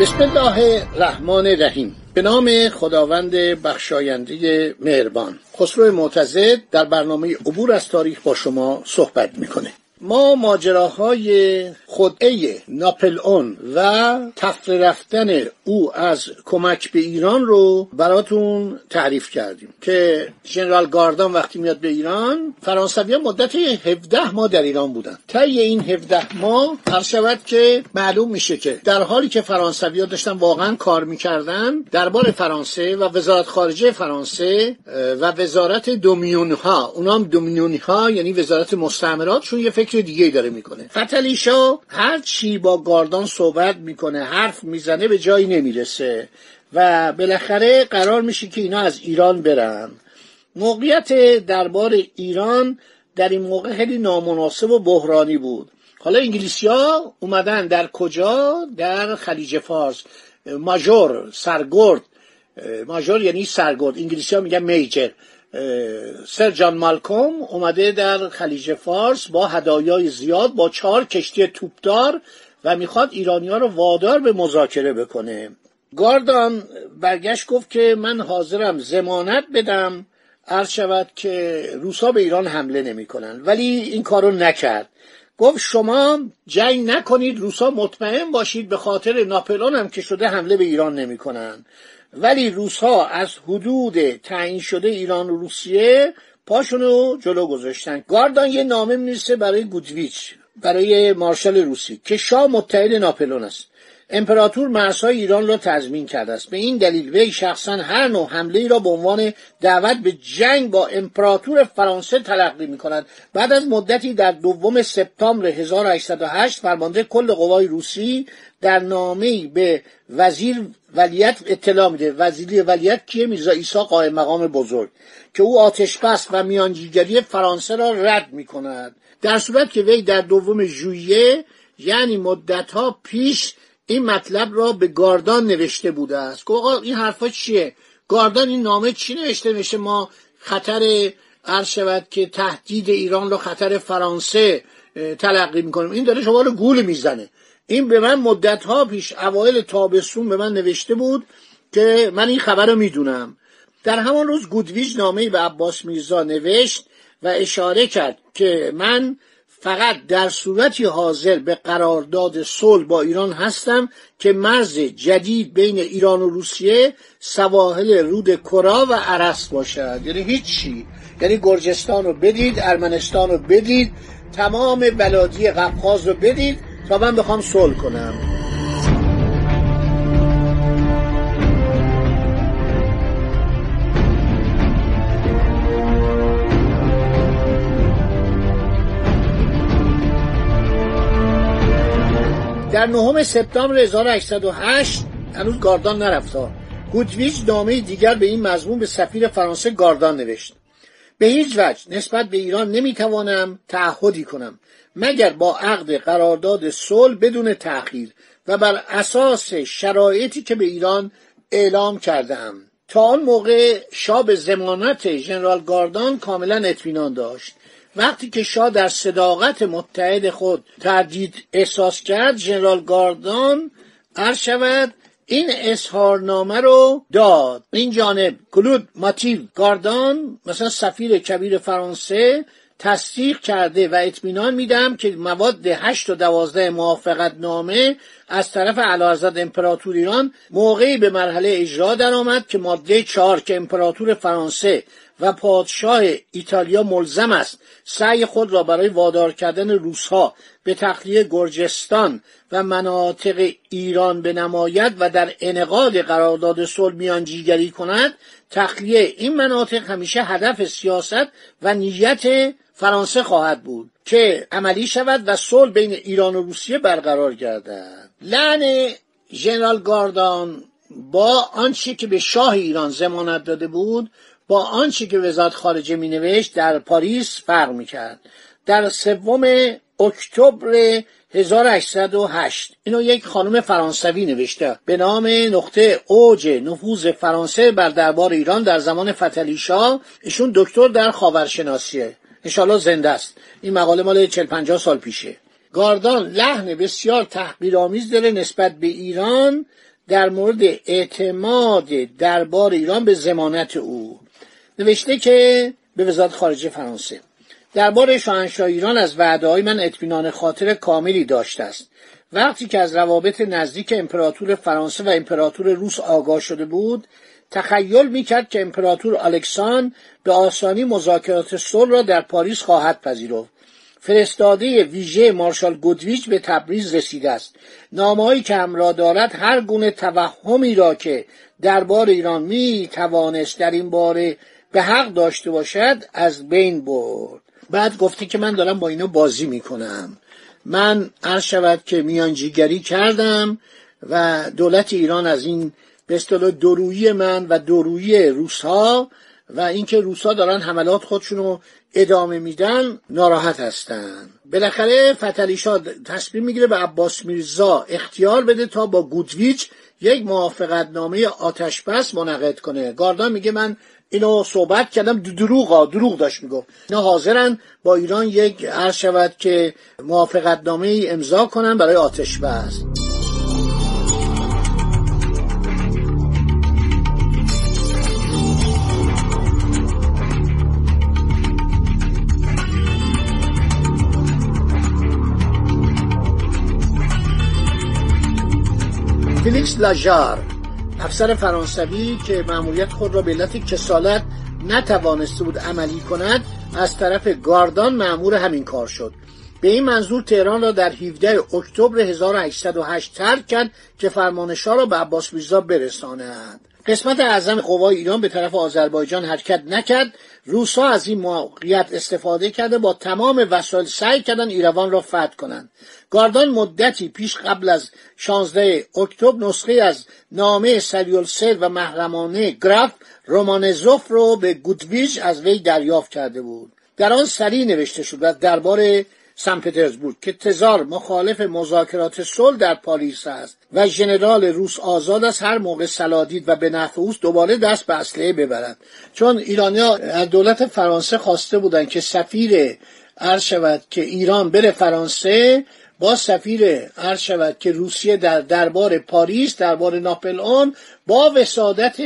بسم الله الرحمن الرحیم. به نام خداوند بخشاینده مهربان. خسرو معتزد در برنامه عبور از تاریخ با شما صحبت می‌کنه. ما ماجراهای خدعه ناپلئون و تفره رفتن او از کمک به ایران رو براتون تعریف کردیم که ژنرال گاردان وقتی میاد به ایران فرانسوی مدت 17 ماه در ایران بودن. طی این 17 ماه هر شود که معلوم میشه که در حالی که فرانسوی ها داشتن واقعا کار می‌کردن دربار فرانسه و وزارت خارجه فرانسه و وزارت دومیون ها اونام دومیون ها یعنی وزارت مستعمرات چون یه فکر دیگه داره می‌کنه. فتلیشا هر چی با گاردان صحبت می‌کنه حرف می‌زنه به جایی نمی‌رسه. و بالاخره قرار میشه که اینا از ایران برن. موقعیت دربار ایران در این موقع خیلی نامناسب و بحرانی بود. حالا انگلیسی ها اومدن در کجا؟ در خلیج فارس. ماژور سرگرد. ماژور یعنی سرگرد. انگلیسی ها میگن میجر. سر جان مالکوم اومده در خلیج فارس با هدایای زیاد با چهار کشتی توپدار و می‌خواد ایرانی ها رو وادار به مذاکره بکنه. گاردان برگشت گفت که من حاضرم زمانت بدم عرض شود که روسا به ایران حمله نمی‌کنن. ولی این کارو نکرد. گفت شما جنگ نکنید روسا مطمئن باشید به خاطر ناپلون هم که شده حمله به ایران نمی‌کنن. ولی روسها از حدود تعیین شده ایران و روسیه پاشونو جلو گذاشتن. گاردان یه نامه می‌رسه برای گودویچ برای مارشال روسی که شاه متحد ناپلون است. امپراتور مرزهای ایران را تضمین کرده است. به این دلیل وی شخصا هر نوع حمله ای را به عنوان دعوت به جنگ با امپراتور فرانسه تلقی می کند بعد از مدتی در دوم سپتامبر 1808 فرمانده کل قوای روسی در نامه به وزیر ولیت اطلاع میده. وزیر ولیت کیه؟ میرزا عیسی قائم مقام بزرگ. که او آتش بس و میانجیگری فرانسه را رد می کند در صورت که وی در دوم ژوئیه یعنی مدتها پیش این مطلب را به گاردان نوشته بوده است. که آقا این حرفا چیه؟ گاردان این نامه چی نوشته نوشته ما خطر عرض شود که تهدید ایران را خطر فرانسه تلقی می‌کنیم. این داره شما رو گول می‌زنه. این به من مدت ها پیش اوایل تابستون به من نوشته بود که من این خبر رو می‌دونم. در همان روز گودویج نامه به عباس میرزا نوشت و اشاره کرد که من فقط در صورتی حاضر به قرارداد صلح با ایران هستم که مرز جدید بین ایران و روسیه سواحل رود کرا و عرس باشد. یعنی هیچی. یعنی گرجستان رو بدید ارمنستان رو بدید تمام بلادی قفقاز رو بدید تا من بخوام صلح کنم. در نهم سپتامبر 1808 هنوز گاردان نرفتا گودویچ نامه دیگر به این مضمون به سفیر فرانسه گاردان نوشت. به هیچ وجه نسبت به ایران نمی‌توانم تعهدی کنم مگر با عقد قرارداد صلح بدون تأخیر و بر اساس شرایطی که به ایران اعلام کردم تا آن موقع شاه به زمانت ژنرال گاردان کاملا اطمینان داشت. وقتی که شاه در صداقت متحد خود تردید احساس کرد ژنرال گاردان عرض شود این اظهارنامه رو داد. این جانب کلود ماتیو گاردان مثلا سفیر کبیر فرانسه تصدیق کرده و اطمینان میدم که مواد هشت و دوازده موافقت نامه از طرف اعلیحضرت امپراتور ایران موقعی به مرحله اجرا درآمد که ماده چهار که امپراتور فرانسه و پادشاه ایتالیا ملزم است سعی خود را برای وادار کردن روسها به تخلیه گرجستان و مناطق ایران بنماید و در انعقاد قرارداد صلح میانجیگری کند تخلیه این مناطق همیشه هدف سیاست و نیت فرانسه خواهد بود که عملی شود و صلح بین ایران و روسیه برقرار گردد. لعن ژنرال گاردان با آنچه که به شاه ایران زمانت داده بود با آنچه که وزارت خارجه می نوشت در پاریس فرق می کرد در سوم اکتبر 1808 اینو یک خانم فرانسوی نوشته. به نام نقطه اوج نفوذ فرانسه بر دربار ایران در زمان فتلیشا ایشون دکتر در خاورشناسیه. انشالله زنده است. این مقاله مال 40 50 سال پیشه. گاردان لحن بسیار تحقیرآمیز داره نسبت به ایران در مورد اعتماد دربار ایران به زمانت او. نوشته که به وزارت خارجه فرانسه. دربار شاهنشاه ایران از وعده های من اطمینان خاطر کاملی داشته است. وقتی که از روابط نزدیک امپراتور فرانسه و امپراتور روس آگاه شده بود تخیل می‌کرد که امپراتور الکسان به آسانی مذاکرات صلح را در پاریس خواهد پذیرفت. فرستاده ویژه مارشال گودویچ به تبریز رسیده است. نامهایی که همراه دارد هر گونه توهمی را که دربار ایران می توانست در این باره به حق داشته باشد از بین برد. بعد گفته که من دارم با اینا بازی می‌کنم. من عرض شود که میانجیگری کردم و دولت ایران از این به اصطلاح درویی من و درویی روسها و اینکه روسها دارن حملات خودشونو ادامه میدن ناراحت هستن. بالاخره فتلیشا تصمیم می‌گیره به عباس میرزا اختیار بده تا با گودویچ یک موافقت نامه آتش بس منعقد کنه. گاردان میگه من اینو صحبت کردم دروغ دروغ داشت می‌گفت. اینا حاضرن با ایران یک عرض شود که موافقت نامه امضا کنن برای آتش بس لاژار افسر فرانسوی که مأموریت خود را به علت کسالت نتوانسته بود عملی کند از طرف گاردان مأمور همین کار شد. به این منظور تهران را در 17 اکتبر 1808 ترک کرد که فرمانشاه را به عباس میرزا برساند. قسمت اعظم قوای ایران به طرف آذربایجان حرکت نکرد. روسا از این موقعیت استفاده کرده با تمام وسایل سعی کردن ایروان را فتح کنند. گاردان مدتی پیش قبل از 16 اکتبر نسخه از نامه سریولسر و محرمانه گراف رومانزوف رو به گودویج از وی دریافت کرده بود. در آن سریع نوشته شد و درباره سن پترزبورگ که تزار مخالف مذاکرات صلح در پاریس است و ژنرال روس آزاد است هر موقع سلادید و به نفع اوست دوباره دست به اسلحه ببرد. چون ایرانیا از دولت فرانسه خواسته بودند که سفیر عرض شود که ایران بره فرانسه با سفیر عرض شود که روسیه در دربار پاریس دربار ناپل اون با وسادت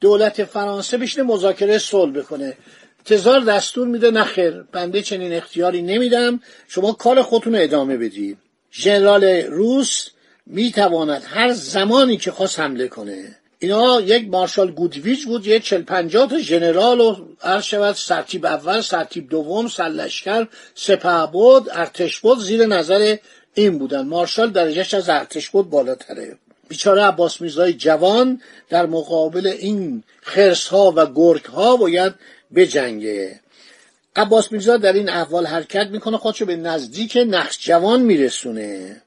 دولت فرانسه بشینه مذاکره صلح بکنه. تزار دستور میده. نخیر بنده چنین اختیاری نمیدم. شما کار خودتون رو ادامه بدید ژنرال روس می‌تواند هر زمانی که خواست حمله کنه. اینا یک مارشال گودویچ بود یه چل پنجاه تا ژنرال و عرض شود سرتیب اول سرتیب دوم سرلشکر سپه بود ارتش بود زیر نظر این بودن. مارشال درجهش از ارتش بود بالاتره. بیچاره عباس میرزای جوان در مقابل این خرس ها و گرگ ها باید بجنگه. عباس میرزا در این احوال حرکت می‌کنه خودشو به نزدیک نقش جوان میرسونه.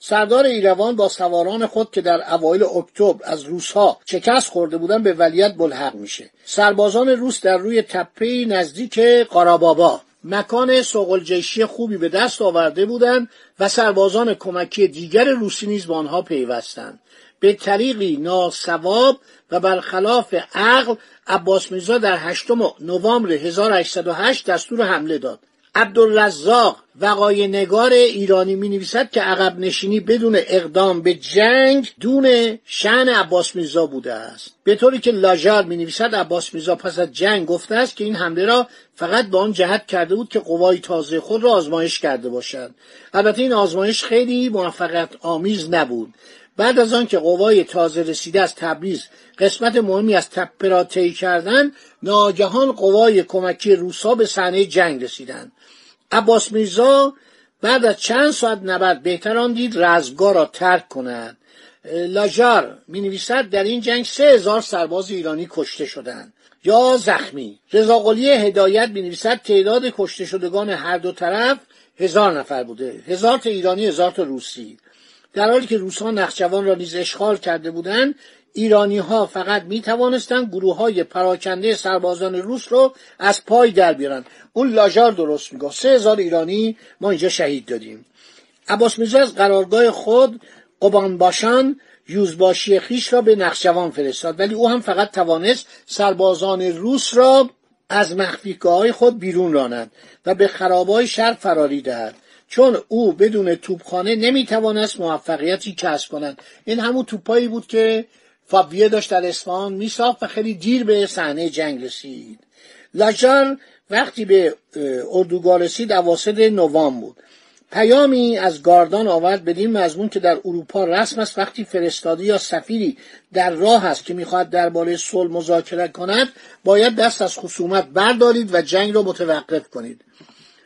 سردار ایروان با سواران خود که در اوایل اکتبر از روسها شکست خورده بودن به ولیت ملحق میشه. سربازان روس در روی تپه نزدیک قرابابا مکان سوقلجیشی خوبی به دست آورده بودند و سربازان کمکی دیگر روسی نیز با آنها پیوستند. به طریقی ناسواب و برخلاف عقل عباس میرزا در هشتم نوامبر 1808 دستور حمله داد. عبدالرزاق وقای نگار ایرانی می نویسد که عقب نشینی بدون اقدام به جنگ دون شعن عباس میرزا بوده است. به طوری که لاجار می نویسد عباس میرزا پس از جنگ گفته است که این حمله را فقط به آن جهت کرده بود که قوای تازه خود را آزمایش کرده باشد. البته این آزمایش خیلی موفقیت آمیز نبود. بعد از آن که قوای تازه رسیده از تبریز قسمت مهمی از تپه طی کردند ناگهان قوای کمکی روسا به صحنه جنگ رسیدند. عباس میرزا بعد از چند ساعت نبرد بهتر دید رزمگاه را ترک کند. لاجار می در این جنگ سه هزار سرباز ایرانی کشته شدند. یا زخمی. رضاقلی هدایت می تعداد کشته شدگان هر دو طرف هزار نفر بوده. هزار تا ایرانی هزار تا روسی. در حالی که روسها نخجوان را نیز اشغال کرده بودند ایرانی ها فقط می توانستند گروه های پراکنده سربازان روس رو از پای در بیارن اون لاژار درست میگه سه هزار ایرانی ما اینجا شهید دادیم. عباس میرزا از قرارگاه خود قبان باشان یوزباشی خیش را به نخجوان فرستاد. ولی او هم فقط توانست سربازان روس را از مخفیگاه خود بیرون راند و به خرابای شهر فراری دهد. چون او بدون توپخانه نمی‌توانست موفقیتی کسب کند. این همون توپایی بود که فابیه داشت در اصفهان میساخت و خیلی دیر به صحنه جنگ رسید. لاجار وقتی به اردوگاه رسید اواسط نوام بود. پیامی از گاردان آورد بدین مضمون که در اروپا رسم است وقتی فرستاده یا سفیری در راه است که می‌خواهد درباره صلح مذاکره کند باید دست از خصومت بردارید و جنگ را متوقف کنید.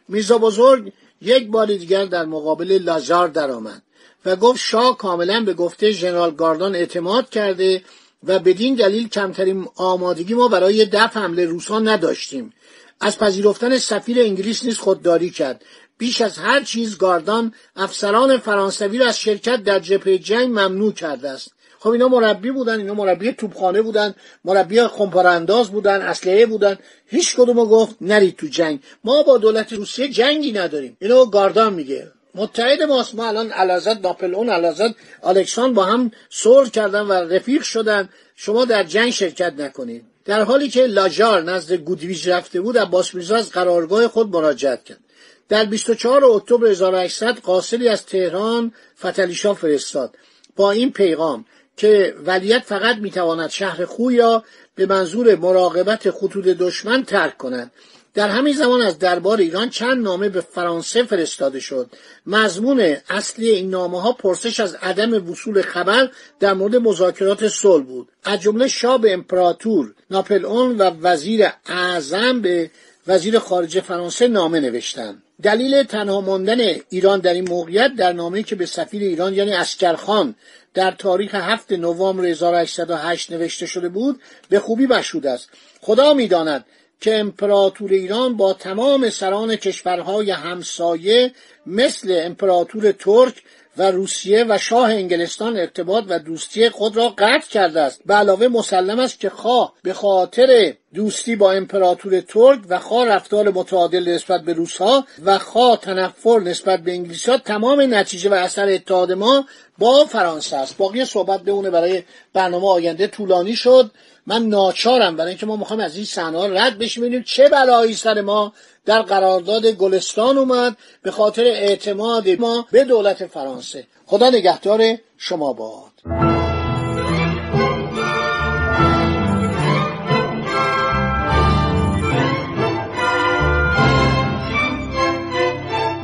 میرزا بزرگ یک بار دیگر در مقابل لازار درآمد و گفت شاه کاملا به گفته ژنرال گاردان اعتماد کرده و بدین دلیل کمترین آمادگی ما برای دفع حمله روسان نداشتیم. از پذیرفتن سفیر انگلیس نیز خودداری کرد. بیش از هر چیز گاردان افسران فرانسوی را از شرکت در جبهه جنگ ممنوع کرده است. خب اینا مربی بودن اینا مربی توپخانه بودن مربی خمپارانداز بودن اسلحه بودن. هیچ کدومو گفت نرید تو جنگ. ما با دولت روسیه جنگی نداریم. اینو گاردان میگه. متحد ماست ما الان علازت ناپلئون علازت الکسان با هم صلح کردن و رفیق شدن. شما در جنگ شرکت نکنید. در حالی که لاجار نزد گودویج رفته بود عباس میرزا از قرارگاه خود مراجعت کرد. در 24 اکتبر 1800 قاصدی از تهران فتلیشا فرستاد. با این پیغام که ولیت فقط می‌تواند شهر خویا به منظور مراقبت خطوط دشمن ترک کند. در همین زمان از دربار ایران چند نامه به فرانسه فرستاده شد. مضمون اصلی این نامه ها پرسش از عدم وصول خبر در مورد مذاکرات صلح بود. از جمله شاه به امپراتور ناپلئون و وزیر اعظم به وزیر خارجه فرانسه نامه نوشتند دلیل تنها ماندن ایران در این موقعیت در نامه که به سفیر ایران یعنی اسکرخان در تاریخ 7 نوامبر 1808 نوشته شده بود به خوبی مشهود است. خدا می‌داند که امپراتور ایران با تمام سران کشورهای همسایه مثل امپراتور ترک و روسیه و شاه انگلستان ارتباط و دوستی خود را قطع کرده است. به علاوه مسلم است که خواه به خاطر دوستی با امپراتور ترک و خواه رفتار متعادل نسبت به روسها و خواه تنفر نسبت به انگلیسها تمام نتیجه و اثر اتحاد ما با فرانسه است. باقی صحبت بمونه برای برنامه آینده طولانی شد. من ناچارم برای اینکه ما می‌خوایم از این صحنه رد بشیم. ببینیم چه بلایی سر ما در قرارداد گلستان اومد به خاطر اعتماد ما به دولت فرانسه. خدا نگهدار شما باد.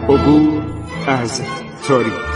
عبور از تاریخ.